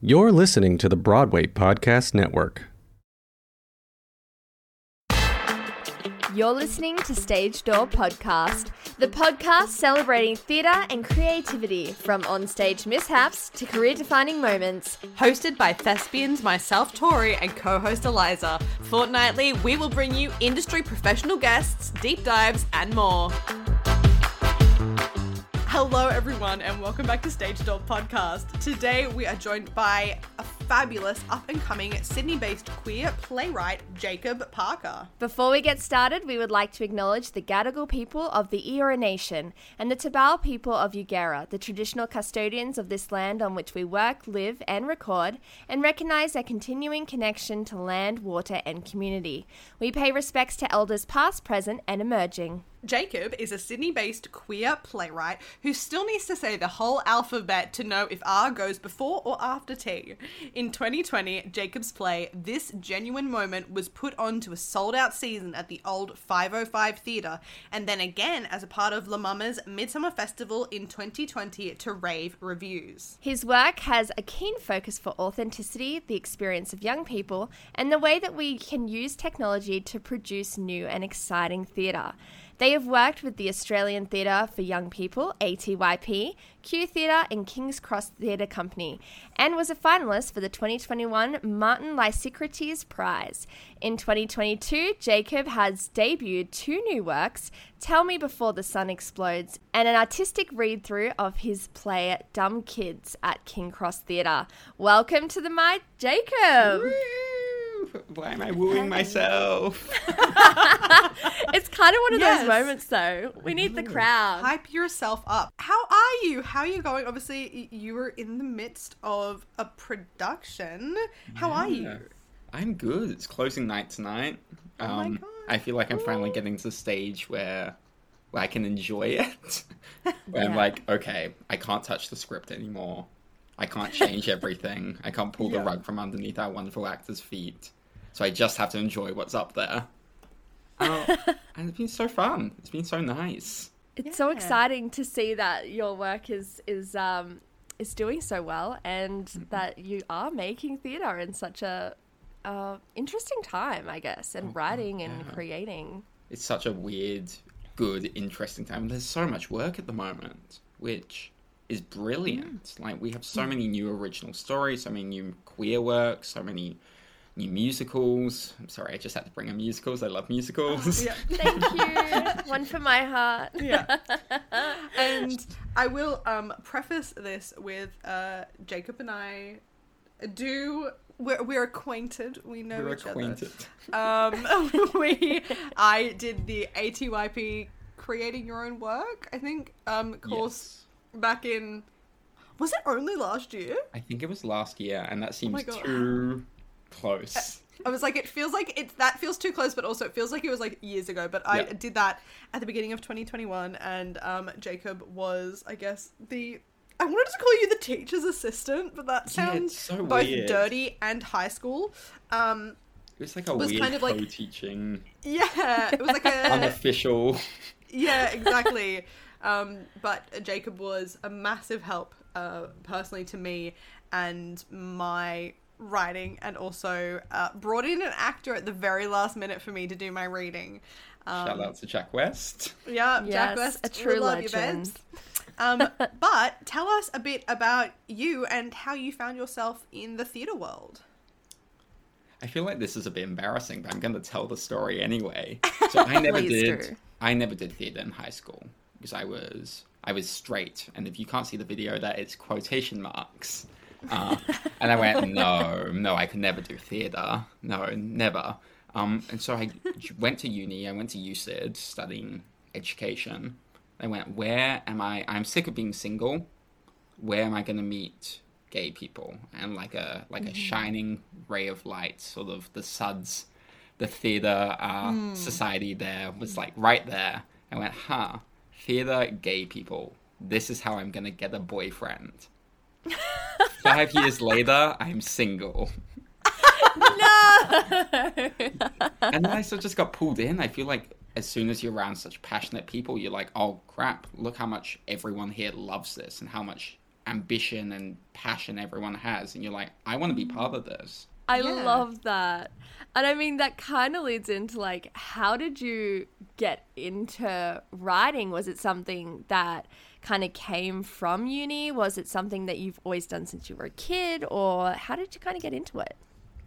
You're listening to the Broadway Podcast Network. You're listening to Stage Door Podcast, the podcast celebrating theatre and creativity from onstage mishaps to career defining moments. Hosted by thespians myself, Tori, and co host Eliza. Fortnightly, we will bring you industry professional guests, deep dives, and more. Hello, everyone, and welcome back to Stage Door Podcast. Today, we are joined by a fabulous up and coming Sydney based queer playwright, Jacob Parker. Before we get started, we would like to acknowledge the Gadigal people of the Eora Nation and the Tabal people of Eugera, the traditional custodians of this land on which we work, live, and record, and recognise their continuing connection to land, water, and community. We pay respects to elders past, present, and emerging. Jacob is a Sydney based queer playwright who still needs to say the whole alphabet to know if R goes before or after T. In 2020, Jacob's play, This Genuine Moment, was put on to a sold out season at the old 505 Theatre, and then again as a part of La Mama's Midsumma Festival in 2020 to rave reviews. His work has a keen focus for authenticity, the experience of young people, and the way that we can use technology to produce new and exciting theatre. They have worked with the Australian Theatre for Young People, ATYP, Q Theatre, and King's Cross Theatre Company, and was a finalist for the 2021 Martin Lysicrates Prize. In 2022, Jacob has debuted two new works, Tell Me Before the Sun Explodes, and an artistic read through of his play Dumb Kids at King Cross Theatre. Welcome to the mic, Jacob! Why am I wooing myself? it's kind of one of Yes. those moments, though. We need the crowd. Hype yourself up. How are you? How are you going? Obviously, you were in the midst of a production. How are you? I'm good. It's closing night tonight. Oh my Um, God. I feel like I'm finally getting to the stage where, where I can enjoy it. where I'm like, okay, I can't touch the script anymore. I can't change everything. I can't pull Yeah. the rug from underneath our wonderful actors' feet. So I just have to enjoy what's up there. Uh, and it's been so fun. It's been so nice. It's so exciting to see that your work is is um is doing so well and Mm-hmm. that you are making theatre in such a uh, interesting time, I guess, and writing and Oh, yeah. creating. it's such a weird, good, interesting time. There's so much work at the moment, which is brilliant. Like we have so many new original stories, so many new queer works, so many new musicals. I'm sorry, I just had to bring in musicals. I love musicals. Yeah. Thank you. One for my heart. Yeah. and I will um, preface this with uh, Jacob and I do. We're, we're acquainted. We know We're each acquainted. other. Um, we, I did the ATYP creating your own work. I think um, course Yes. back in. Was it only last year? I think it was last year, and that seems my God. too close. I was like, it feels like it. That feels too close, but also it feels like it was like years ago. But I Yeah. did that at the beginning of 2021, and um, Jacob was, I guess, the. I wanted to call you the teacher's assistant, but that sounds it's so both weird. dirty and high school. Um, It was like a was weird kind of like- co-teaching, yeah, it was like a unofficial. yeah, exactly. Um, but Jacob was a massive help, uh, personally to me and my writing, and also uh, brought in an actor at the very last minute for me to do my reading. Um, Shout out to Jack West. Yeah, Jack West, a true love you, legend. Um, but tell us a bit about you and how you found yourself in the theatre world. I feel like this is a bit embarrassing, but I'm going to tell the story anyway. So I never did. do. I never did theatre in high school because I was I was straight, and if you can't see the video, that it's quotation marks. Uh, and I went, no, no, I could never do theatre. No, never. Um, and so I went to uni. I went to USYD studying education. I went, where am I? I'm sick of being single. Where am I going to meet gay people? And like a like a shining ray of light, sort of the SUDS, the theatre uh, society there was like right there. I went, huh, theatre gay people. This is how I'm going to get a boyfriend. Five years later, I'm single. No. and then I sort of just got pulled in. I feel like as soon as you're around such passionate people, you're like, oh crap, look how much everyone here loves this and how much ambition and passion everyone has, and you're like, I want to be part of this. I Yeah. love that. And I mean, that kind of leads into like, how did you get into writing? Was it something that kind of came from uni? Was it something that you've always done since you were a kid? Or how did you kind of get into it?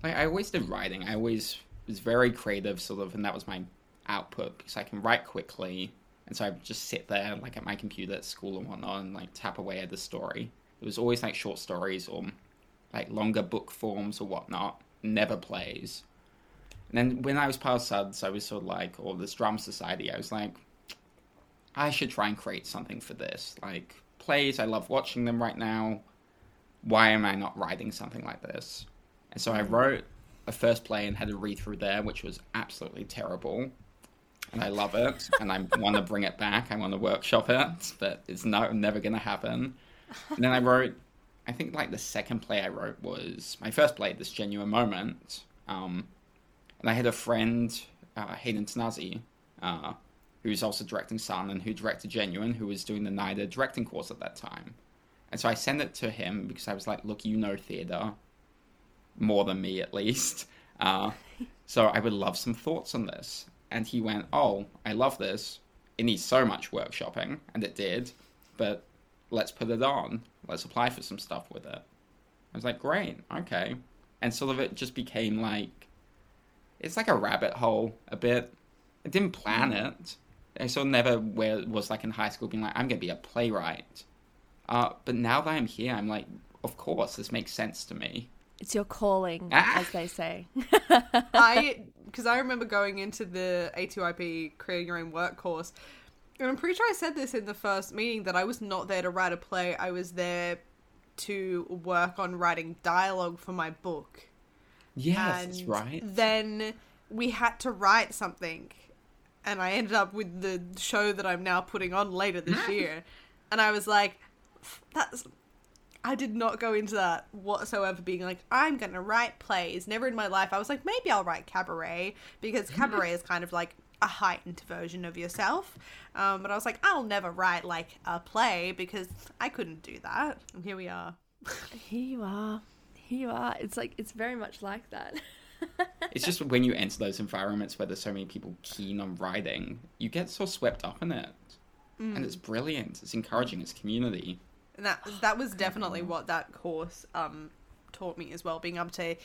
I always did writing. I always was very creative, sort of, and that was my output because I can write quickly, and so I would just sit there like at my computer at school and whatnot, and like tap away at the story. It was always like short stories or like longer book forms or whatnot. Never plays. And then when I was part of SUDS, I was sort of like, or this drama society, I was like, I should try and create something for this. Like plays, I love watching them right now. Why am I not writing something like this? And so I wrote a first play and had a read through there, which was absolutely terrible. And I love it, and I want to bring it back. I want to workshop it, but it's no, never going to happen. And then I wrote, I think like the second play I wrote was my first play, This Genuine Moment. Um, and I had a friend, uh, Hayden Tanazi, uh, who's also directing Sun and who directed Genuine, who was doing the NIDA directing course at that time. And so I sent it to him because I was like, look, you know theatre more than me at least. Uh, so I would love some thoughts on this. And he went, oh, I love this. It needs so much workshopping, and it did. But let's put it on. Let's apply for some stuff with it. I was like, great, okay. And sort of it just became like, it's like a rabbit hole a bit. I didn't plan it. I sort of never where was like in high school being like, I'm gonna be a playwright. Uh, but now that I'm here, I'm like, of course, this makes sense to me. It's your calling, Ah. as they say. I because I remember going into the ATYP creating your own work course, and I'm pretty sure I said this in the first meeting that I was not there to write a play. I was there to work on writing dialogue for my book. Yes, and that's right. then we had to write something, and I ended up with the show that I'm now putting on later this year, and I was like, that's. I did not go into that whatsoever being like, I'm going to write plays. Never in my life. I was like, maybe I'll write cabaret because cabaret is kind of like a heightened version of yourself. Um, but I was like, I'll never write like a play because I couldn't do that. And here we are. Here you are. Here you are. It's like, it's very much like that. It's just when you enter those environments where there's so many people keen on writing, you get so swept up in it. And it's brilliant. It's encouraging. It's community. And that that was definitely what that course um taught me as well, being able to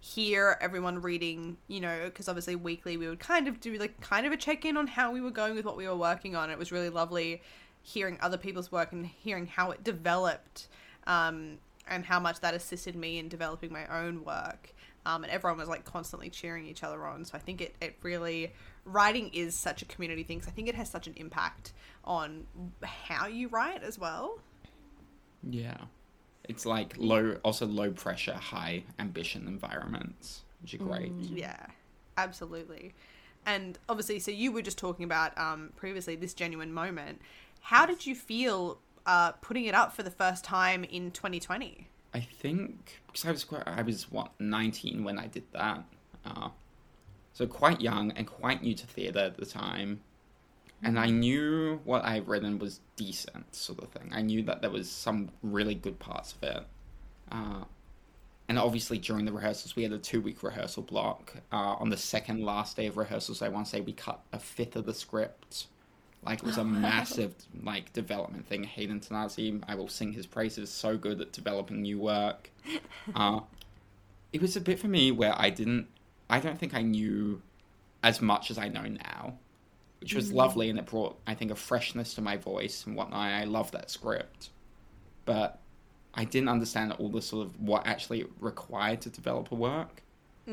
hear everyone reading, you know, because obviously weekly we would kind of do like kind of a check in on how we were going with what we were working on. It was really lovely hearing other people's work and hearing how it developed, um, and how much that assisted me in developing my own work. Um, and everyone was like constantly cheering each other on. So I think it, it really writing is such a community thing. 'cause I think it has such an impact on how you write as well. Yeah. It's like low, also low pressure, high ambition environments, which are great. Yeah, absolutely. And obviously, so you were just talking about um, previously this genuine moment. How did you feel uh, putting it up for the first time in 2020? I think because I was quite, I was what 19 when I did that, uh, so quite young and quite new to theatre at the time, and I knew what I'd written was decent, sort of thing. I knew that there was some really good parts of it, uh, and obviously during the rehearsals we had a two-week rehearsal block. Uh, on the second last day of rehearsals, I want to say we cut a fifth of the script. Like it was a massive like development thing. Hayden Tanazi, I will sing his praises. So good at developing new work. Uh, it was a bit for me where I didn't. I don't think I knew as much as I know now, which was lovely, and it brought I think a freshness to my voice and whatnot. I love that script, but I didn't understand all the sort of what actually required to develop a work.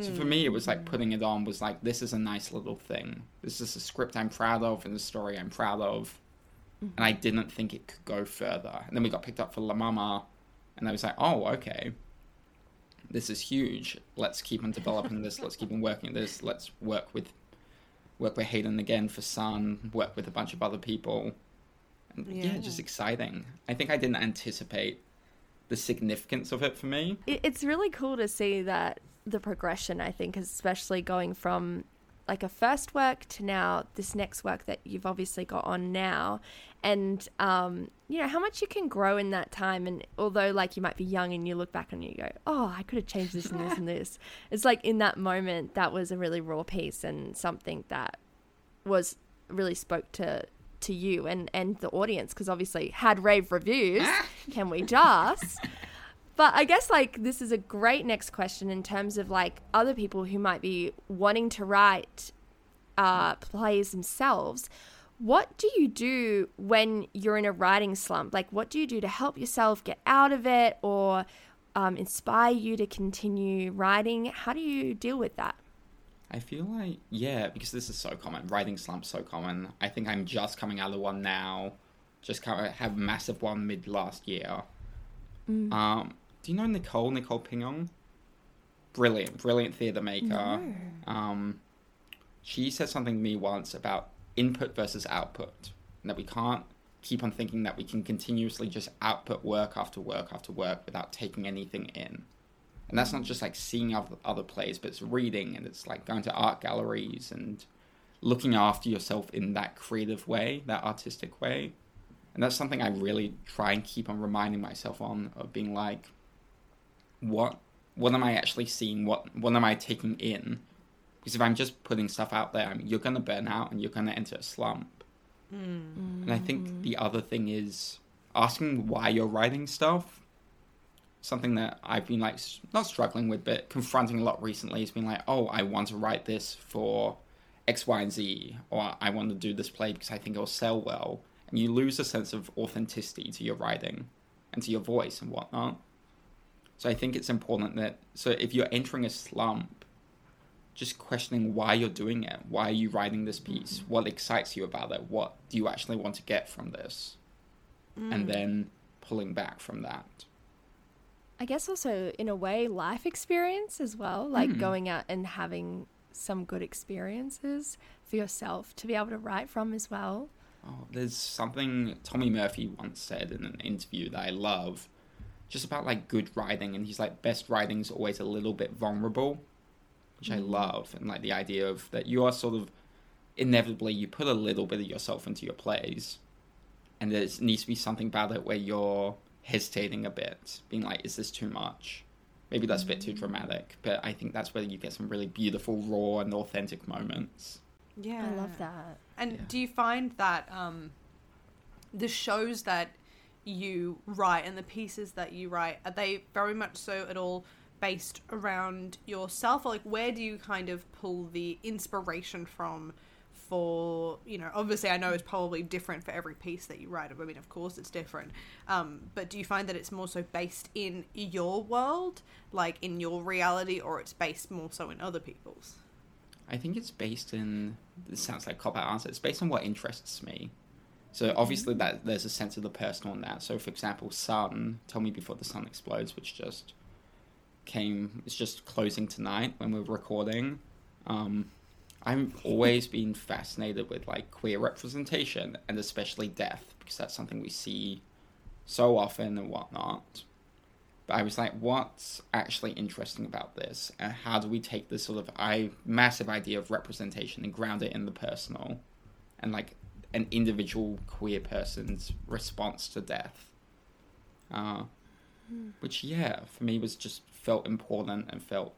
So for hmm. me, it was like putting it on was like this is a nice little thing. This is a script I'm proud of and a story I'm proud of, and I mm-hmm. didn't think it could go further. And then we got picked up for La Mama, and I was like, oh okay, this is huge. Let's keep on developing this. Let's keep on working this. Let's work with work with Hayden again for Sun. Work with a bunch of other people. And yeah, Yeah. just exciting. I think I didn't anticipate the significance of it for me. It's really cool to see that the progression i think especially going from like a first work to now this next work that you've obviously got on now. And um, you know how much you can grow in that time. And although like you might be young and you look back and you go oh i could have changed this and this and this. It's like in that moment that was a really raw piece and something that was really spoke to to you and and the audience. Because obviously had rave reviews can we just but I guess like this is a great next question in terms of like other people who might be wanting to write uh, plays themselves. What do you do when you're in a writing slump? Like, what do you do to help yourself get out of it or um, inspire you to continue writing? How do you deal with that? I feel like yeah, because this is so common. Writing slumps so common. I think I'm just coming out of one now. Just kind of have a massive one mid last year. Mm. Um, do you know Nicole Nicole Pingon? Brilliant, brilliant theatre maker. No. Um, she said something to me once about input versus output, and that we can't keep on thinking that we can continuously just output work after work after work without taking anything in. And that's not just like seeing other, other plays, but it's reading and it's like going to art galleries and looking after yourself in that creative way, that artistic way. And that's something I really try and keep on reminding myself on of being like, what what am I actually seeing? What what am I taking in? Because if I'm just putting stuff out there, I mean, you're gonna burn out and you're gonna enter a slump. Mm. And I think mm. the other thing is asking why you're writing stuff. Something that I've been like not struggling with, but confronting a lot recently has been like, oh, I want to write this for X, Y, and Z, or I want to do this play because I think it'll sell well. And you lose a sense of authenticity to your writing and to your voice and whatnot. So I think it's important that so if you're entering a slump, just questioning why you're doing it. Why are you writing this piece? What excites you about it? What do you actually want to get from this? And then pulling back from that. I guess also in a way life experience as well, like Hmm. going out and having some good experiences for yourself to be able to write from as well. Oh, there's something Tommy Murphy once said in an interview that I love, just about like good writing, and he's like, best writing is always a little bit vulnerable, which I love, and like the idea of that you are sort of inevitably you put a little bit of yourself into your plays, and there needs to be something about it where you're hesitating a bit, being like, is this too much? Maybe that's a bit too dramatic, but I think that's where you get some really beautiful, raw, and authentic moments. Yeah. I love that. And Yeah. do you find that um, the shows that you write and the pieces that you write are they very much so at all based around yourself? Or like, where do you kind of pull the inspiration from? For you know, obviously, I know it's probably different for every piece that you write. I mean, of course, it's different. Um, but do you find that it's more so based in your world, like in your reality, or it's based more so in other people's? I think it's based in. This sounds like cop out answer. It's based on what interests me. So obviously that there's a sense of the personal in that. So for example, Sun, Tell Me Before the Sun Explodes, which just came, it's just closing tonight when we're recording. Um, I've always been fascinated with like queer representation and especially death because that's something we see so often and whatnot. But I was like, what's actually interesting about this? And how do we take this sort of I massive idea of representation and ground it in the personal and like an individual queer person's response to death? Uh, which, yeah, for me was just felt important and felt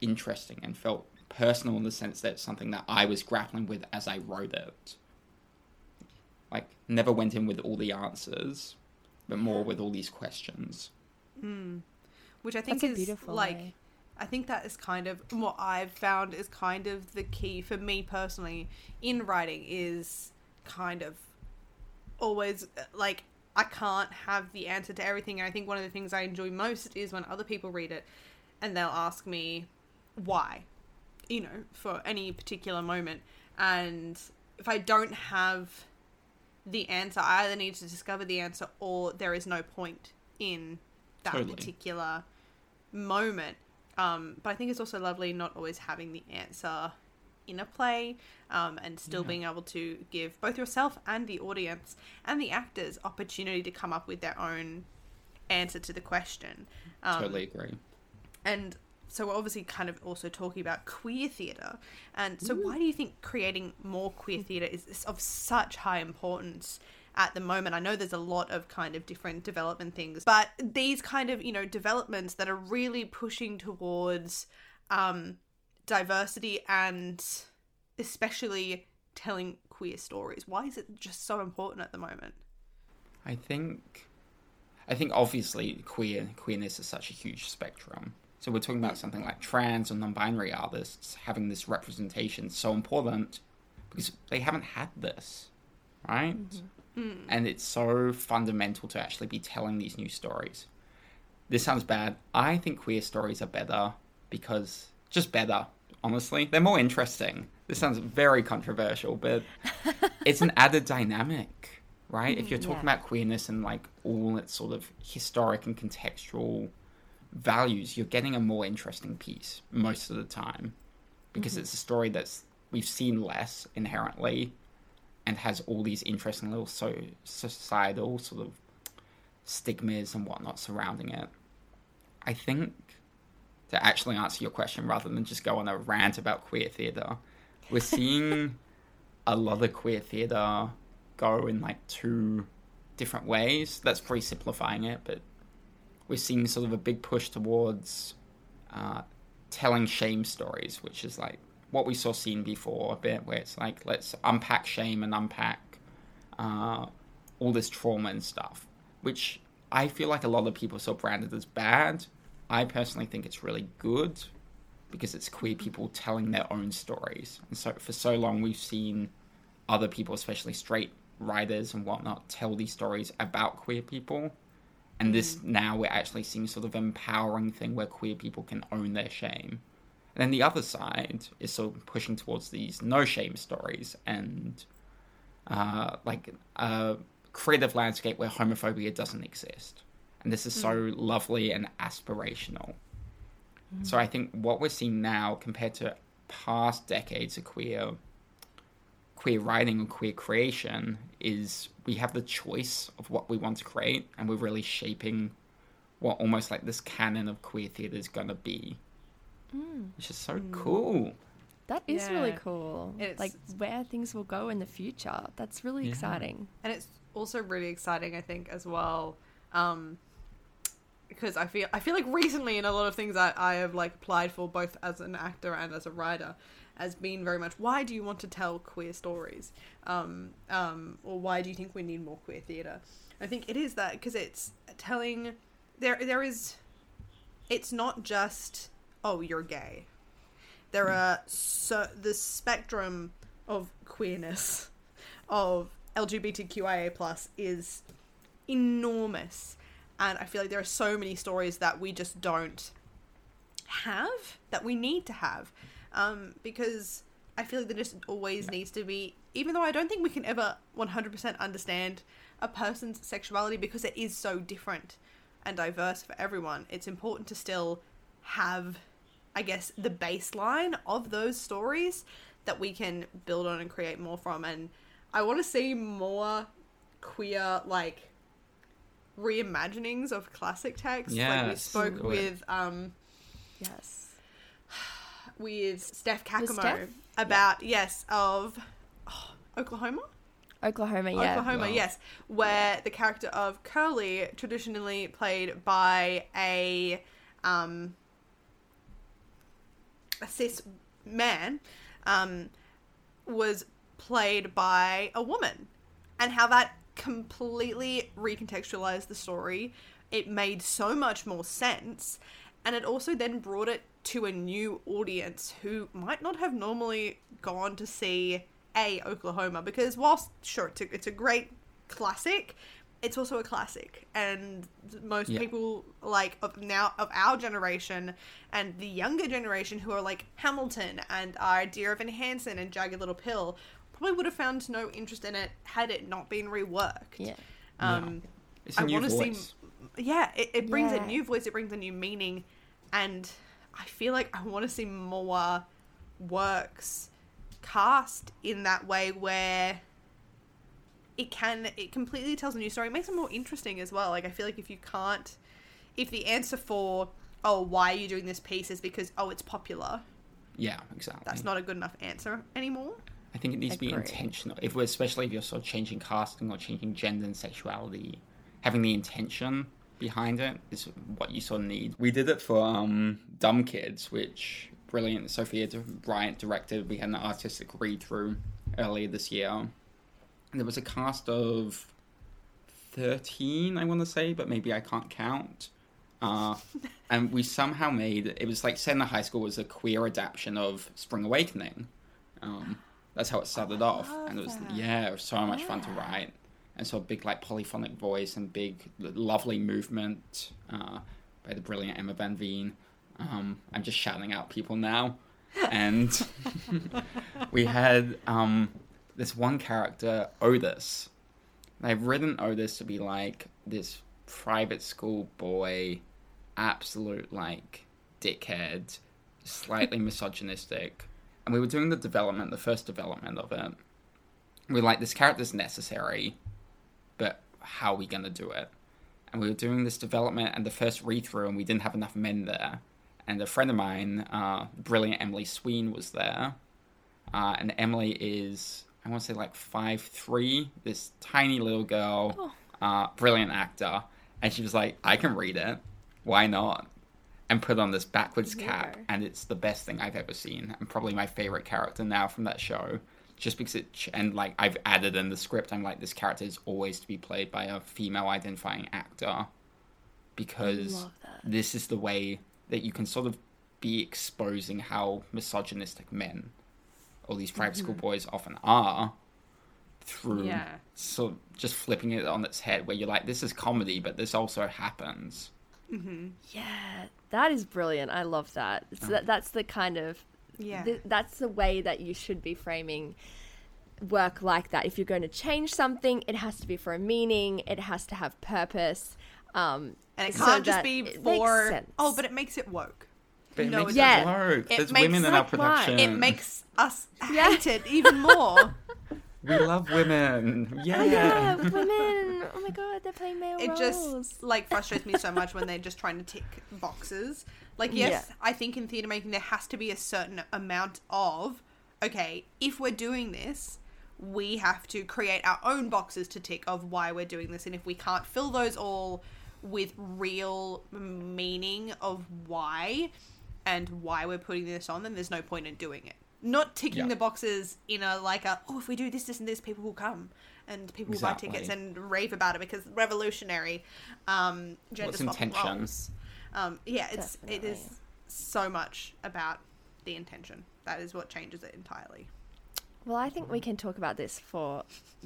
interesting and felt personal in the sense that it's something that I was grappling with as I wrote it. Like, never went in with all the answers, but more with all these questions. Which I think That's is beautiful like way. I think that is kind of what I've found is kind of the key for me personally in writing is kind of always like I can't have the answer to everything. And I think one of the things I enjoy most is when other people read it and they'll ask me why, you know, for any particular moment. And if I don't have the answer, I either need to discover the answer or there is no point in that Totally. particular moment. Um, but I think it's also lovely not always having the answer in a play um, and still Yeah. being able to give both yourself and the audience and the actors opportunity to come up with their own answer to the question. Um, totally agree. and so we're obviously kind of also talking about queer theatre. And so why do you think creating more queer theatre is, is of such high importance at the moment? I know there's a lot of kind of different development things, but these kind of, you know, developments that are really pushing towards um, diversity and especially telling queer stories. Why is it just so important at the moment? I think, I think obviously queer queerness is such a huge spectrum. So we're talking about something like trans or non-binary artists having this representation so important because they haven't had this, right? Mm-hmm. Mm. And it's so fundamental to actually be telling these new stories. This sounds bad. I think queer stories are better because just better. Honestly, they're more interesting. This sounds very controversial, but it's an added dynamic, right? If you're mm, talking Yeah. about queerness and like all its sort of historic and contextual values, you're getting a more interesting piece most of the time because mm-hmm. it's a story that's we've seen less inherently and has all these interesting little so societal sort of stigmas and whatnot surrounding it. I think to actually answer your question rather than just go on a rant about queer theatre, we're seeing a lot of queer theatre go in like two different ways. That's pretty simplifying it, but we're seeing sort of a big push towards uh, telling shame stories, which is like what we saw seen before a bit, where it's like let's unpack shame and unpack uh, all this trauma and stuff, which I feel like a lot of people saw branded as bad. I personally think it's really good because it's queer people telling their own stories. And so for so long, we've seen other people, especially straight writers and whatnot, tell these stories about queer people. And this now we're actually seeing sort of empowering thing where queer people can own their shame. And then the other side is sort of pushing towards these no shame stories and uh, like a creative landscape where homophobia doesn't exist. And this is so mm. lovely and aspirational. Mm. So I think what we're seeing now compared to past decades of queer queer writing or queer creation is we have the choice of what we want to create and we're really shaping what almost like this canon of queer theatre is going to be. Mm. Which is so cool. That is really cool. It's- like where things will go in the future. That's really Yeah. exciting. and it's also really exciting i think as well um because i feel i feel like recently in a lot of things that i have like applied for both as an actor and as a writer has been very much why do you want to tell queer stories? Um um or why do you think we need more queer theater i think it is that because it's telling there there is it's not just oh you're gay. There are so the spectrum of queerness of LGBTQIA plus is enormous, and I feel like there are so many stories that we just don't have that we need to have, um, because I feel like there just always needs to be. Even though I don't think we can ever one hundred percent understand a person's sexuality because it is so different and diverse for everyone, it's important to still have, I guess, the baseline of those stories that we can build on and create more from. And I want to see more queer, like, reimaginings of classic texts. like we spoke good. with um Yes. with Steph With Kakamo Steph? about yes of oh, Oklahoma. Oklahoma, yeah. Oklahoma, Wow. yes, where the character of Curly, traditionally played by a um, a cis man, um, was played by a woman, and how that completely recontextualized the story. It made so much more sense, and it also then brought it to a new audience who might not have normally gone to see a Oklahoma because whilst sure it's a, it's a great classic it's also a classic and most Yeah. people like of now of our generation and the younger generation who are like Hamilton and our Dear Evan Hansen and Jagged Little Pill probably would have found no interest in it had it not been reworked Yeah. um It's a I new want to see voice. yeah it, it brings a new voice it brings a new meaning and i feel like i want to see more works cast in that way where it can it completely tells a new story it makes it more interesting as well like i feel like if you can't if the answer for oh, why are you doing this piece is because oh, it's popular. Yeah, exactly. That's not a good enough answer anymore. I think it needs to be intentional. If we're especially if you're sort of changing casting or changing gender and sexuality, having the intention behind it is what you sort of need. We did it for um, Dumb Kids, which brilliant Sophia Bryant directed. We had an artistic read through earlier this year. And there was a cast of thirteen, I want to say, but maybe I can't count. Uh, and we somehow made it was like set in a high school was a queer adaptation of Spring Awakening. Um, that's how it started off, and it was that. yeah, it was so much fun to write, and so a big like polyphonic voice and big lovely movement uh, by the brilliant Emma Van Veen. Um, I'm just shouting out people now, and we had um, this one character Otis. I've written Otis to be like this private school boy, absolute like dickhead, slightly misogynistic. And we were doing the development, the first development of it. We were like, this character's necessary, but how are we gonna do it? And we were doing this development and the first read through, and we didn't have enough men there. And a friend of mine, uh, brilliant Emily Sween, was there. Uh, and Emily is, I want to say, like five three. This tiny little girl, uh, brilliant actor, and she was like, "I can read it. Why not?" And put on this backwards cap, Yeah. and it's the best thing I've ever seen, and probably my favorite character now from that show. Just because it, ch- and like I've added in the script, I'm like, this character is always to be played by a female identifying actor, because this is the way that you can sort of be exposing how misogynistic men or these private school boys often are through Yeah. sort of just flipping it on its head where you're like this is comedy but this also happens Yeah, that is brilliant. I love that. So that that's the kind of Yeah. th- that's the way that you should be framing work like that. If you're going to change something, it has to be for a meaning. It has to have purpose. Um, And it can't just be for oh, but it makes it woke. but it No, makes it it doesn't. work It there's makes- women in our Like why? production It makes us Yeah. hate it even more. we love women yeah, Oh yeah, women. Oh my god, they're playing male it roles. just like frustrates me so much when they're just trying to tick boxes. Like, yes, Yeah. I think in theatre making there has to be a certain amount of okay, if we're doing this, we have to create our own boxes to tick of why we're doing this, and if we can't fill those all with real meaning of why and why we're putting this on, then there's no point in doing it. Not ticking Yeah. the boxes in a like a oh if we do this this and this people will come and people will buy tickets and rave about it because revolutionary um gender What's swapping roles. Um yeah, it's it Definitely. is so much about the intention. That is what changes it entirely. Well, I think we can talk about this for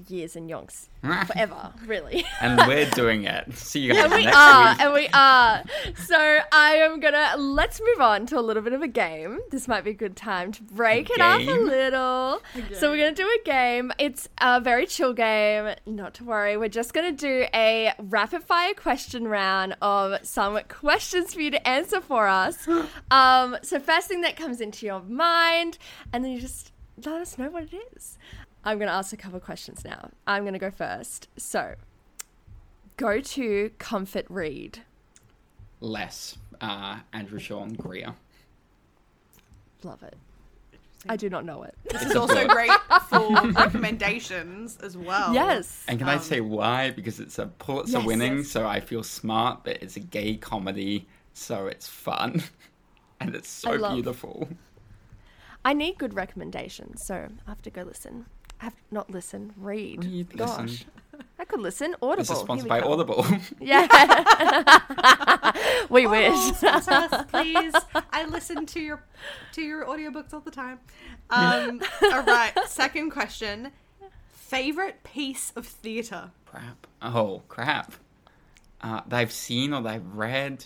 years and yonks, forever, really. and we're doing it see you guys And we next are, week and we are. So I am gonna let's move on to a little bit of a game. This might be a good time to break it up a game? little. So we're gonna do a game. It's a very chill game. Not to worry. We're just gonna do a rapid fire question round of some questions for you to answer for us. Um, so first thing that comes into your mind, and then you just let us know what it is. I'm gonna ask a couple of questions now. I'm gonna go first. So go to comfort read. less uh, Andrew Sean Greer Love it. I do not know it. This It's is also book. great for recommendations as well. yes. And can I Um, say why? Because it's a Pulitzer Yes, winning, yes. so I feel smart, but it's a gay comedy, so it's fun. and it's so I love- beautiful. I need good recommendations, so I have to go listen. I have not listen, read. Read, Gosh. listen. I could listen. Audible. This is sponsored by go. Audible. Yeah. we wish. Oh, us, please. I listen to your to your audiobooks all the time. Um, all right, second question. Favorite piece of theatre? crap. Oh, crap. Uh, that I've seen or that I've read.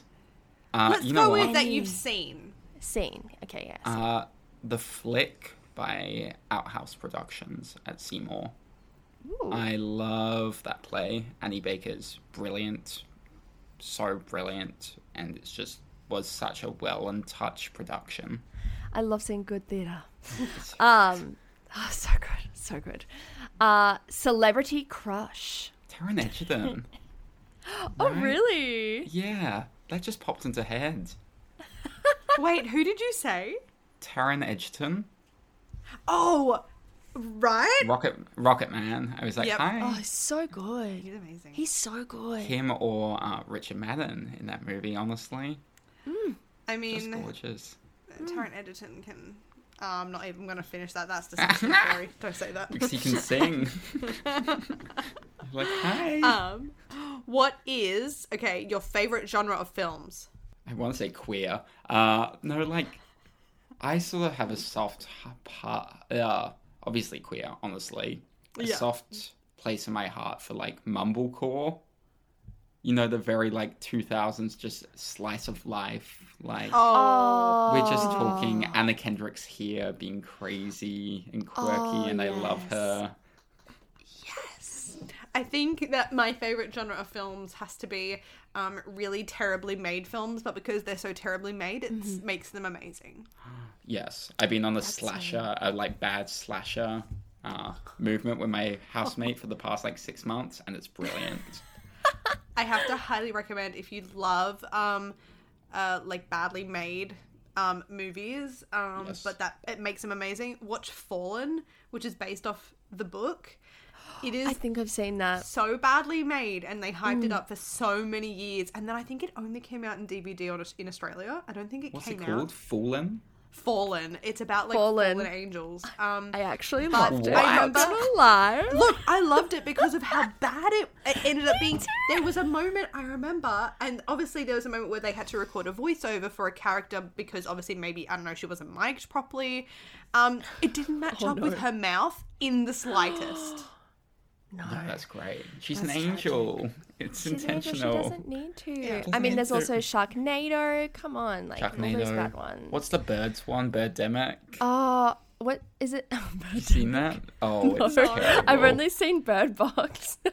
Uh, Let's you go know with what? that you've seen. Scene. Okay, yes. Uh, the Flick by Outhouse Productions at Seymour. Ooh. I love that play. Annie Baker's brilliant, so brilliant, and it's just was such a well and touched production. I love seeing good theatre. It's- Um, oh, so good, so good. Uh, celebrity crush. Taron Egerton. Oh, Right? really? Yeah, that just popped into head. Wait, who did you say? Taron Egerton, Oh, right. Rocket Rocket Man. I was like, Yep. hi. Oh, he's so good. He's amazing. He's so good. Him or uh, Richard Madden in that movie, honestly. I mean, Just mean, gorgeous. Taron Egerton can. Oh, I'm not even going to finish that. That's disgusting. Sorry, don't say that. Because he can sing. like, hi. um, what is okay? Your favorite genre of films? I want to say queer. Uh, no, like, I sort of have a soft part. Uh, obviously queer, honestly. A Yeah. soft place in my heart for like mumblecore. You know, the very like 2000s, just slice of life. Like, Oh, we're just talking Anna Kendrick's here being crazy and quirky, Oh, and I love her. yes. I think that my favorite genre of films has to be um, really terribly made films, but because they're so terribly made, it makes them amazing. Yes, I've been on the slasher, a like bad slasher uh, movement with my housemate for the past like six months, and it's brilliant. I have to highly recommend if you love um, uh, like badly made um, movies, um, Yes. but that it makes them amazing. Watch Fallen, which is based off the book. It is I think I've seen that. so badly made, and they hyped it up for so many years, and then I think it only came out in DVD on in Australia. I don't think it came. What's came it called? out. Fallen. Fallen. It's about like Fallen. fallen, angels. Um, I actually But loved it. I I'm remember- not gonna. Look, I loved it because of how bad it, it ended up being. There was a moment I remember, and obviously there was a moment where they had to record a voiceover for a character because obviously maybe I don't know she wasn't mic'd properly. Um, it didn't match Oh, up with her mouth in the slightest. No. No, that's great. She's That's an angel. It's She's an angel, intentional. She doesn't need to. Yeah. I mean, there's need also to. Sharknado. Come on, like all those Sharknado. bad ones. What's the birds one? Birdemic. Oh, what is it? You seen that? Oh, it's terrible. I've only seen Bird Box. I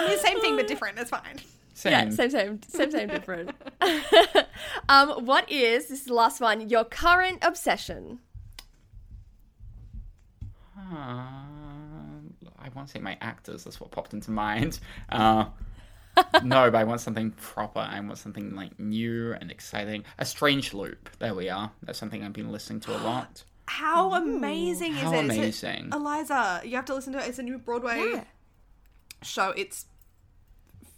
mean, the same thing but different. It's fine. Same. Yeah, same, same, same, same, different. um, what is this is the last one? Your current obsession? Uh, I want to say my actors. That's what popped into mind. Uh, no, but I want something proper. I want something like new and exciting. A Strange Loop. There we are. That's something I've been listening to a lot. How amazing is How it- amazing. Eliza, you have to listen to it. It's a new Broadway Yeah. show. It's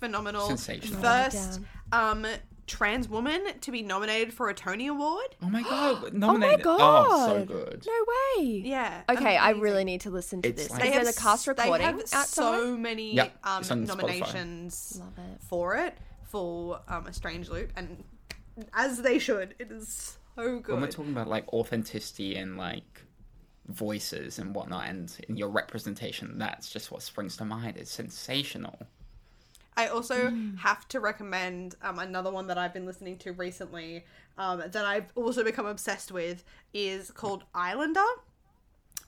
phenomenal. Sensational. First um trans woman to be nominated for a Tony Award. Oh my god! Oh my god! Oh, so good. No way. Yeah. Okay, I really need to listen to It's this. like- They have the cast s- recording They have out so somewhere? many Yeah, um, it's on Spotify. nominations it. for it for um, a Strange Loop, and as they should, it is so good. When we're talking about like authenticity and like voices and whatnot, and in your representation, that's just what springs to mind. It's sensational. I also have to recommend um, another one that I've been listening to recently um, that I've also become obsessed with is called Islander.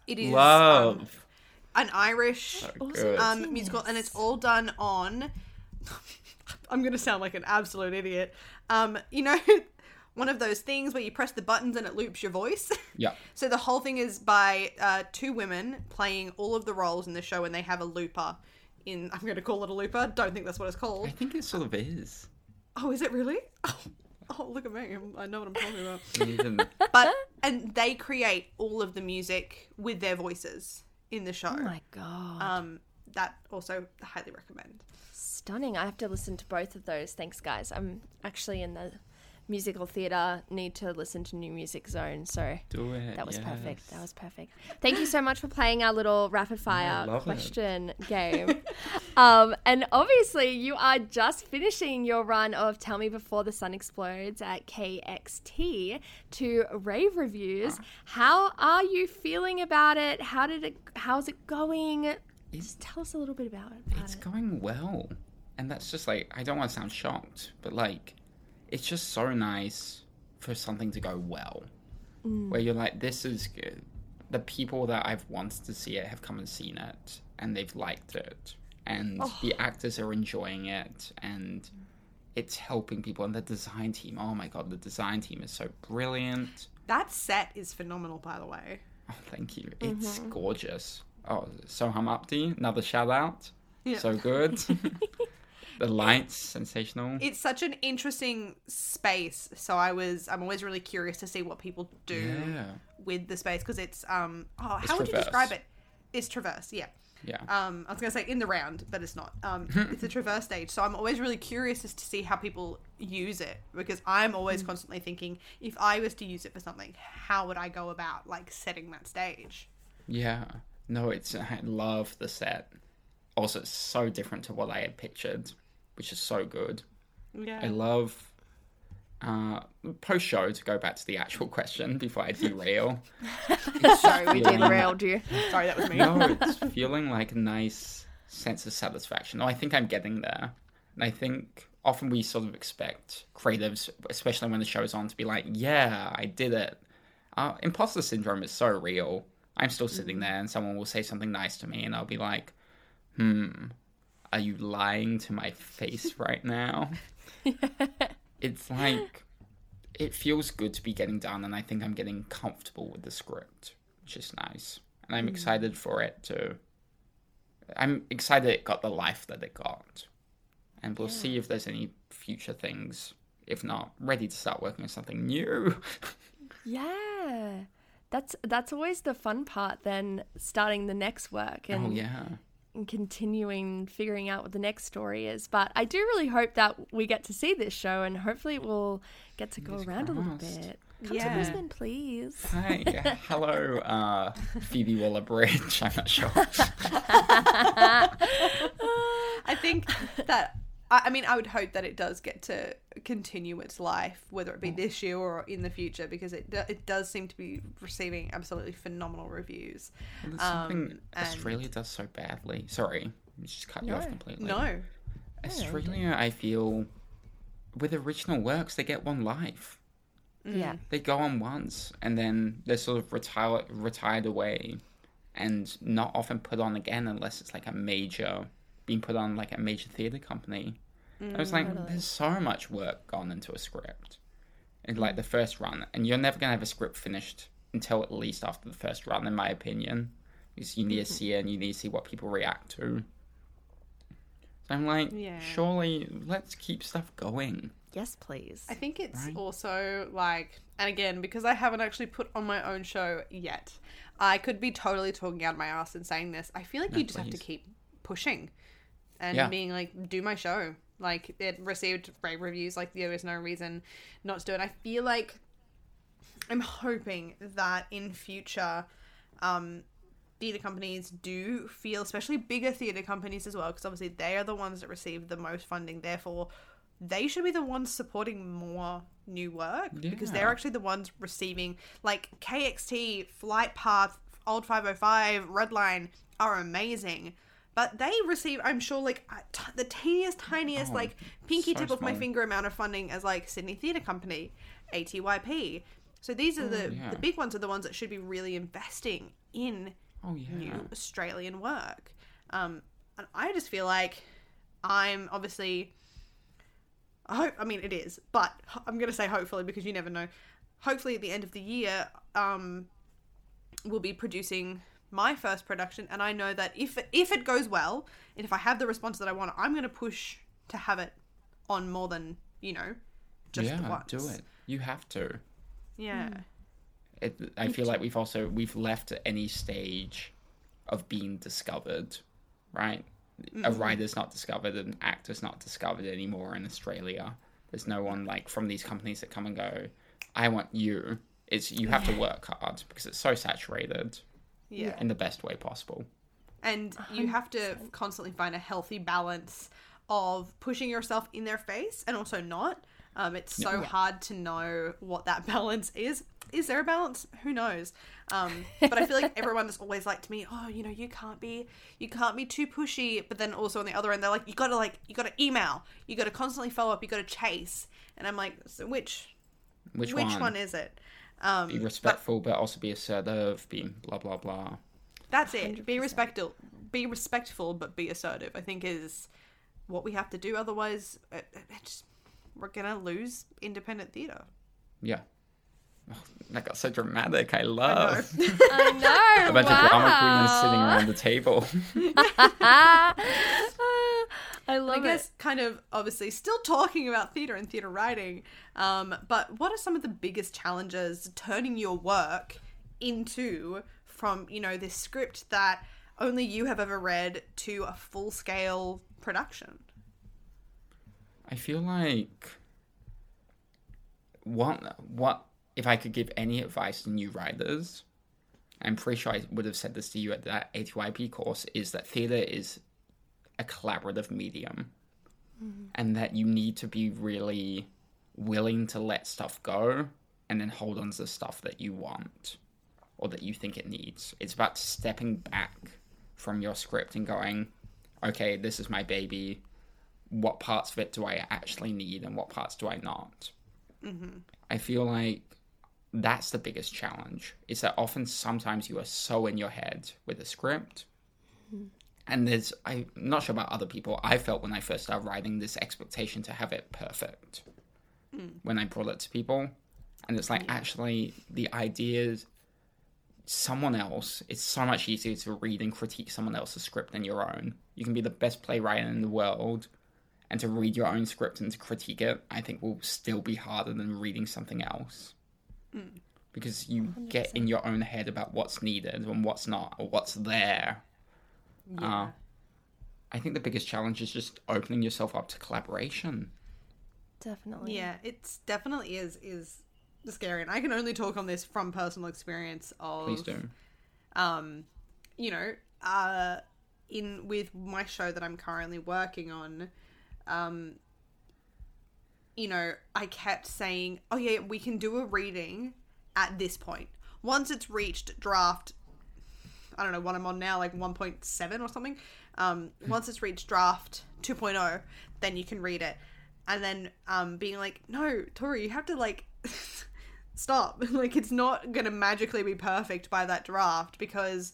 It is um, Love. an Irish Also, Good. um, musical, and it's all done on. I'm gonna sound like an absolute idiot. Um, you know, one of those things where you press the buttons and it loops your voice. Yeah. so the whole thing is by uh, two women playing all of the roles in the show, and they have a looper. In I'm gonna call it a looper. Don't think that's what it's called. I think it sort of is. Oh, is it really? Oh, oh look at me. I'm- know what I'm talking about. Even But and they create all of the music with their voices in the show. Oh my god. Um, that also highly recommend. Stunning. I have to listen to both of those. Thanks, guys. I'm actually in the musical theatre, need to listen to New Music Zone, so do it. that was perfect. That was perfect. Thank you so much for playing our little rapid fire love it. question game. um, and obviously, you are just finishing your run of Tell Me Before the Sun Explodes at KXT to rave reviews. How are you feeling about it? How did it? How's it going? Just tell us a little bit about it. About It's it. going well. And that's just like, I don't want to sound shocked, but like, it's just so nice for something to go well. Mm. Where you're like, this is good. The people that I've wanted to see it have come and seen it, and they've liked it. And oh. the actors are enjoying it, and it's helping people. And the design team, oh my god, the design team is so brilliant. That set is phenomenal, by the way. Oh, thank you. Mm-hmm. It's gorgeous. Oh, Soham Apti, another shout out. So good. The lights, sensational. it's such an interesting space. So I was, I'm always really curious to see what people do Yeah. with the space because it's, um, oh, It's how would you describe it? It's traverse, yeah. Yeah. Um, I was gonna say in the round, but it's not. Um, it's a traverse stage, so I'm always really curious as to see how people use it because I'm always Mm. constantly thinking if I was to use it for something, how would I go about like setting that stage? Yeah. No, it's I love the set. Also, it's so different to what I had pictured, which is so good. Yeah, I love uh post show to go back to the actual question before I derail. Sorry, we feeling- derailed you. sorry, that was me. no, it's feeling like a nice sense of satisfaction. Oh, I think I'm getting there. And I think often we sort of expect creatives, especially when the show's on, to be like, yeah, I did it. Uh, imposter syndrome is so real. I'm still sitting there and someone will say something nice to me and I'll be like, hmm, are you lying to my face right now? it's like, it feels good to be getting done and I think I'm getting comfortable with the script, which is nice. And I'm mm. excited for it to. I'm excited it got the life that it got. And we'll see if there's any future things. If not, ready to start working on something new. Yeah. That's that's always the fun part then starting the next work oh, and, oh, yeah. And continuing figuring out what the next story is. But I do really hope that we get to see this show and hopefully we'll get to go Fingers around a little bit. Come Yeah. to Brisbane, please. Hi. Hello, uh, Phoebe Waller Bridge. I'm not sure. I think that. I I mean, I would hope that it does get to continue its life, whether it be this year or in the future, because it do- it does seem to be receiving absolutely phenomenal reviews. There's something Um, and- Australia does so badly. Sorry, I just cut you off completely. No, Australia, I feel, with original works, they get one life. Yeah. They go on once and then they're sort of retire, retired away and not often put on again unless it's like a major, being put on like a major theatre company. I was like, Totally. there's so much work gone into a script in like mm. the first run, and you're never gonna have a script finished until at least after the first run, in my opinion, because you need to mm-hmm. see it and you need to see what people react to. So I'm like, Yeah. surely let's keep stuff going. Yes, please. I think it's Right. also like, and again, because I haven't actually put on my own show yet, I could be totally talking out my ass and saying this. I feel like No, you just have to keep pushing and Yeah. being like, do my show. Like, it received rave reviews. Like, there is no reason not to do it. I feel like I'm hoping that in future, um, theatre companies do feel, especially bigger theatre companies as well, because obviously they are the ones that receive the most funding. Therefore, they should be the ones supporting more new work because they're actually the ones receiving, like KXT, Flight Path, Old 505, Redline are amazing. But they receive, I'm sure, like a t- the teeniest, tiniest, Oh, like pinky so tip of my finger amount of funding as like Sydney Theatre Company, ATYP. So these are the yeah. the big ones are the ones that should be really investing in Oh yeah. new Australian work. Um, and I just feel like I'm obviously. I hope. I mean, it is, but I'm gonna say hopefully because you never know. Hopefully, at the end of the year, um, we'll be producing my first production, and I know that if if it goes well, and if I have the response that I want, I'm gonna push to have it on more than you know, just yeah, once. do it. You have to. Yeah. Hmm. It, I feel like we've also we've left any stage of being discovered, right? A mm-hmm. writer's not discovered, an actor's not discovered anymore in Australia. There's no one like from these companies that come and go. I want you. It's you have to work hard because it's so saturated yeah. in the best way possible. and you have to constantly find a healthy balance of pushing yourself in their face and also not. Um, it's so hard to know what that balance is. Is there a balance? Who knows? Um, but i feel like everyone is always like to me oh you know you can't be you can't be too pushy. But then also on the other end they're like you gotta like you gotta email. You gotta constantly follow up. You gotta chase. And i'm like so which Which, which one? one? is it um, be respectful, but also be assertive. Be blah blah blah. That's it. Be respectful. Be respectful, but be assertive. I think is what we have to do. Otherwise, it, it just, we're gonna lose independent theatre. Yeah. Oh, that got so dramatic. I love. I know. A bunch wow. of drama queens sitting around the table. I I love guess it. kind of obviously still talking about theatre and theatre writing, um, but what are some of the biggest challenges turning your work into from, you know, this script that only you have ever read to a full scale production? I feel like what what if I could give any advice to new writers, I'm pretty sure I would have said this to you at that ATYP course, is that theatre is a collaborative medium. And that you need to be really willing to let stuff go and then hold on to the stuff that you want or that you think it needs. It's about stepping back from your script and going, okay, this is my baby what parts of it do I actually need and what parts do I not. Mm-hmm. I feel like that's the biggest challenge. Is that often sometimes you are so in your head with a script, and there's I'm not sure about other people. I felt when I first started writing this expectation to have it perfect hmm. when I brought it to people, and it's like actually the ideas. Someone else, it's so much easier to read and critique someone else's script than your own. You can be the best playwright in the world, and to read your own script and to critique it, I think will still be harder than reading something else. Hmm. Because you get in your own head about what's needed and what's not, or what's there. Uh, I think the biggest challenge is just opening yourself up to collaboration. Definitely. Yeah, it's definitely is is scary, and I can only talk on this from personal experience of Please do. um, you know, uh, in with my show that I'm currently working on, um, you know, I kept saying, "Oh yeah, we can do a reading at this point." Once it's reached draft, I don't know what I'm on now, like 1.7 or something. Um, once it's reached draft 2.0, then you can read it, and then um, being like, "No, Tori, you have to like." stop. like it's not going to magically be perfect by that draft because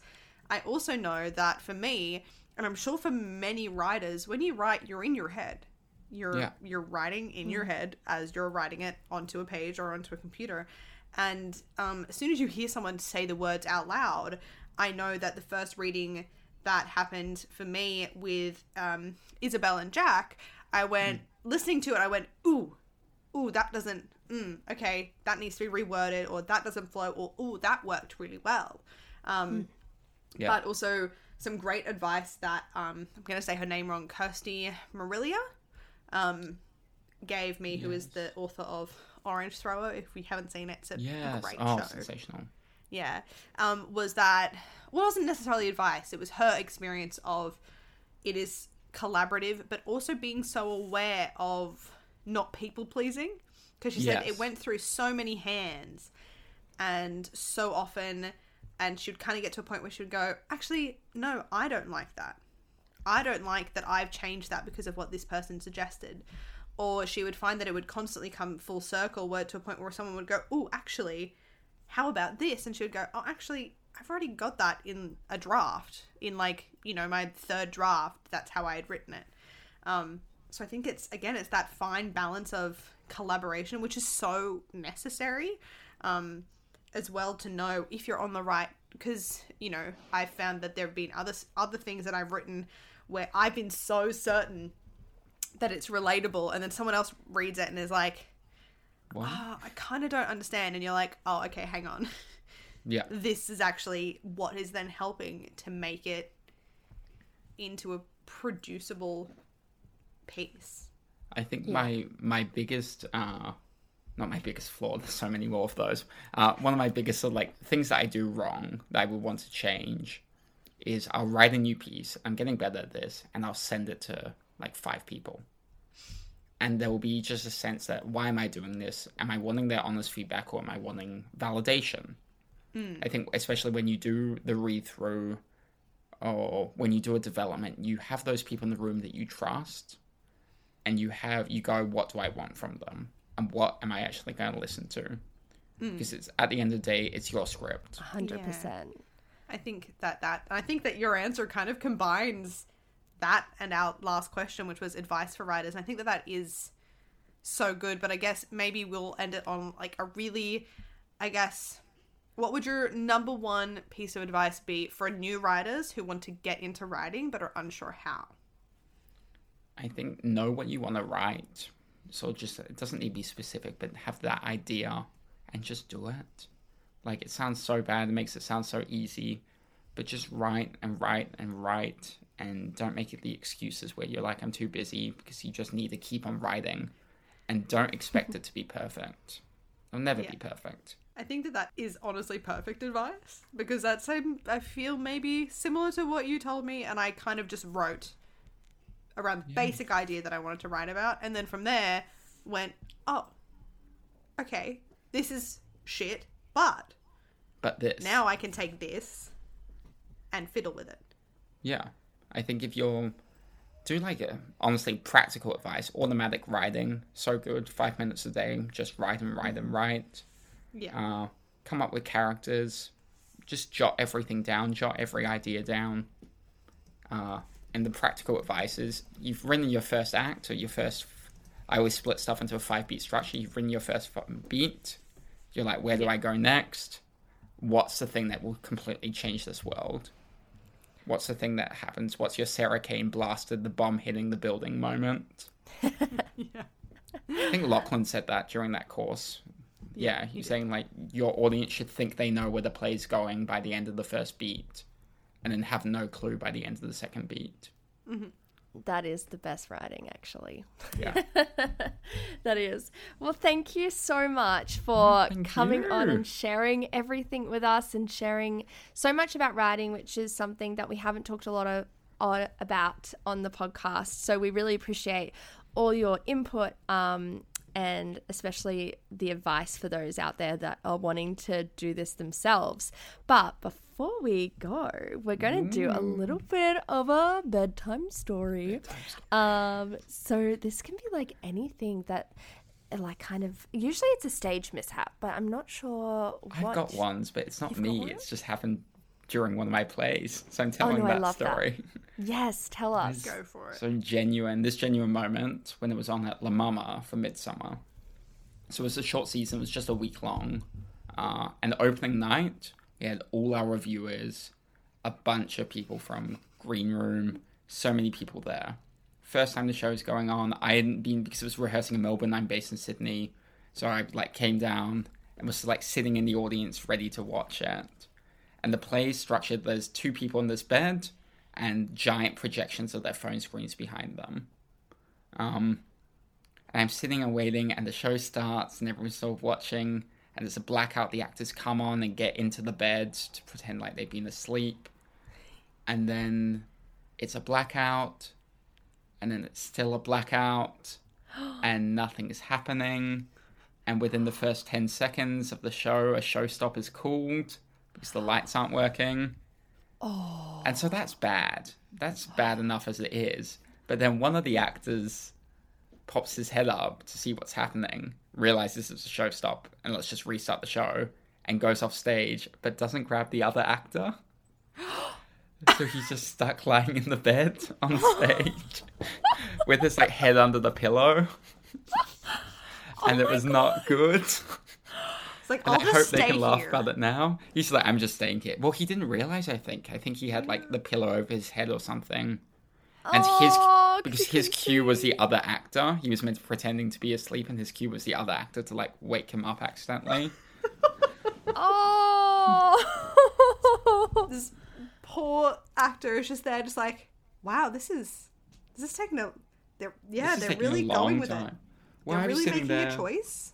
I also know that for me, and I'm sure for many writers, when you write, you're in your head. You're Yeah. you're writing in your head as you're writing it onto a page or onto a computer. And um, as soon as you hear someone say the words out loud, I know that the first reading that happened for me with um, Isabel and Jack, I went listening to it. I went, ooh, ooh, that doesn't, mm, okay, that needs to be reworded, or that doesn't flow, or ooh, that worked really well. Um, Yeah. But also some great advice that um, I'm going to say her name wrong, Kirsty Marillier, um, gave me, who is the author of Orange Thrower. If we haven't seen it, it's a Yes. great Oh, show sensational. Yeah, um, was that well, it wasn't necessarily advice. It was her experience of it is collaborative, but also being so aware of not people pleasing. Because she said it went through so many hands and so often, and she would kind of get to a point where she would go, actually, no, I don't like that. I don't like that I've changed that because of what this person suggested. Or she would find that it would constantly come full circle where to a point where someone would go, oh, actually, how about this? And she would go, oh, actually, I've already got that in a draft, in like, you know, my third draft. That's how I had written it. Um, so I think it's, again, it's that fine balance of collaboration, which is so necessary um, as well to know if you're on the right. Because, you know, I've found that there have been other, other things that I've written where I've been so certain that it's relatable, and then someone else reads it and is like, What? oh, I kind of don't understand. And you're like, oh, okay, hang on. Yeah. this is actually what is then helping to make it into a producible piece. I think my my biggest uh not my biggest flaw, there's so many more of those. Uh one of my biggest sort of like things that I do wrong that I would want to change is I'll write a new piece, I'm getting better at this, and I'll send it to like five people. And there will be just a sense that why am I doing this? Am I wanting their honest feedback or am I wanting validation? Hmm. I think especially when you do the read through or when you do a development, you have those people in the room that you trust and you have you go what do i want from them and what am i actually going to listen to hmm. because it's at the end of the day it's your script 100%. I think that that I think that your answer kind of combines that and our last question, which was advice for writers. And I think that that is so good. But I guess maybe we'll end it on like a really, I guess, what would your number one piece of advice be for new writers who want to get into writing but are unsure how? I think know what you want to write. So just it doesn't need to be specific, but have that idea and just do it. Like it sounds so bad, it makes it sound so easy, but just write and write and write and don't make it the excuses where you're like I'm too busy because you just need to keep on writing and don't expect it to be perfect. It'll never Yeah. be perfect. I think that that is honestly perfect advice because that's um, I feel maybe similar to what you told me, and I kind of just wrote around the basic idea that I wanted to write about, and then from there went, oh, okay, this is shit, but But this now I can take this and fiddle with it. Yeah, I think if you're do like a honestly practical advice, automatic writing, so good. Five minutes a day, just write and write and write. Yeah, Uh, come up with characters, just jot everything down, jot every idea down. Uh, and the practical advice is you've written your first act or your first. I always split stuff into a five beat structure. You've written your first beat. You're like, where do I go next? What's the thing that will completely change this world? What's the thing that happens? What's your Sarah Kane blasted the bomb hitting the building moment? yeah, I think Lachlan said that during that course. Yeah, he's saying like your audience should think they know where the play's going by the end of the first beat, and then have no clue by the end of the second beat. Mm-hmm. That is the best writing, actually. Yeah, That is. Well, thank you so much for Thank coming on and sharing everything with us and sharing so much about writing, which is something that we haven't talked a lot of, uh, about on the podcast. So we really appreciate all your input um, and especially the advice for those out there that are wanting to do this themselves. But before we go, we're going to do a little bit of a bedtime story. Um, so this can be like anything that, like, kind of. Usually it's a stage mishap, but I'm not sure what. I've got ones, but it's not You've me. It's just happened during one of my plays, so I'm telling no, I that love that. story. Yes, tell us. go for it. So genuine, this genuine moment when it was on at La Mama for Midsumma. So it was a short season, it was just a week long. Uh, and the opening night, we had all our reviewers, a bunch of people from Green Room, so many people there. First time the show was going on, I hadn't been because it was rehearsing in Melbourne. I'm based in Sydney, so I like came down and was like sitting in the audience, ready to watch it. And the play is structured: there's two people in this bed, and giant projections of their phone screens behind them. Um, and I'm sitting and waiting, and the show starts, and everyone's sort of watching, and it's a blackout. The actors come on and get into the bed to pretend like they've been asleep, and then it's a blackout, and then it's still a blackout, and nothing is happening. And within the first 10 seconds of the show, a showstop is called because the lights aren't working. Oh. And so that's bad. That's bad enough as it is. But then one of the actors pops his head up to see what's happening, realizes it's a showstop, and let's just restart the show, and goes off stage, but doesn't grab the other actor. so he's just stuck lying in the bed on stage with his like head under the pillow. and it was not good. It's like And I'll I just hope stay they can laugh about it now. He's like, I'm just staying here. Well, he didn't realize. I think. I think he had like the pillow over his head or something. And Oh, his because his cue was the other actor. He was meant to pretending to be asleep, and his cue was the other actor to like wake him up accidentally. Oh. This poor actor is just there, just like, wow, this is this is taking a. They're yeah, This they're really going with it. time. Well, They're I really making there. a choice.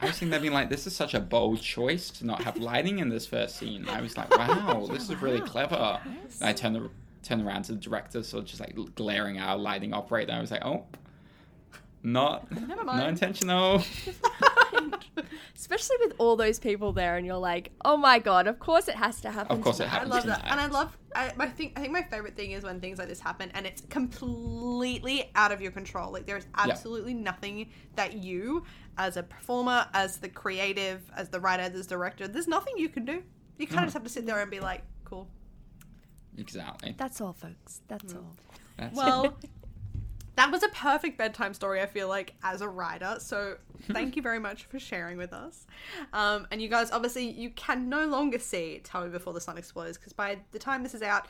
I was sitting there being like, "This is such a bold choice to not have lighting in this first scene." I was like, "Wow, this is really clever." And I turned the, turned around to the director, sort of just like glaring at our lighting operator. I was like, "Oh, not Never not intentional." Especially with all those people there, and you're like, oh my god, of course it has to happen. Of course it tonight." I happens love that, and I love. I, I think I think my favorite thing is when things like this happen, and it's completely out of your control. Like there is absolutely nothing that you, as a performer, as the creative, as the writer, as the director, there's nothing you can do. You kind of mm-hmm. just have to sit there and be like, cool. Exactly. That's all, folks. That's all. That's Well, that was a perfect bedtime story, I feel like, as a writer. So thank you very much for sharing with us. Um, and you guys, obviously, you can no longer see Tell Me Before the Sun Explodes because by the time this is out,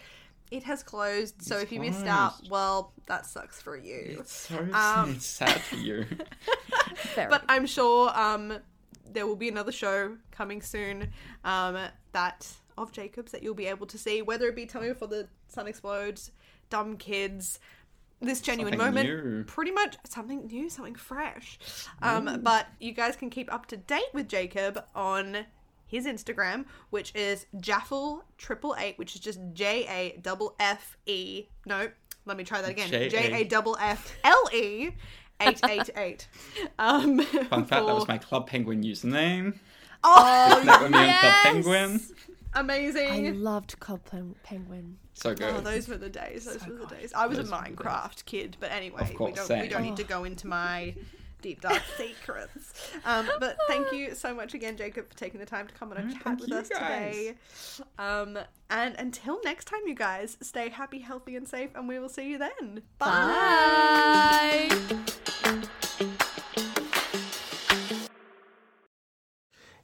it has closed. So It's if you missed out, well, that sucks for you. It's so Um, it's sad for you. But I'm sure um, there will be another show coming soon um, that of Jacob's that you'll be able to see, whether it be Tell Me Before the Sun Explodes, Dumb Kids, this genuine Something moment, new. pretty much something new, something fresh. Um, but you guys can keep up to date with Jacob on his Instagram, which is Jaffle triple eight, which is just J A double F E. No, let me try that again. J A- J A double F L E. 888. Um, Fun fact: that was my Club Penguin username. Oh, That would be on yes! Club Penguin. I loved Club Pen- Penguin. So good. Oh, those were the days. Those So were the good. days. I was a Those were the days. Minecraft kid, but anyway, Of we don't we don't need to go into my deep dark secrets. Um, but thank you so much again, Jacob, for taking the time to come on and No, chat with you us today. Um, and until next time, you guys, stay happy, healthy, and safe, and we will see you then. Bye. Bye.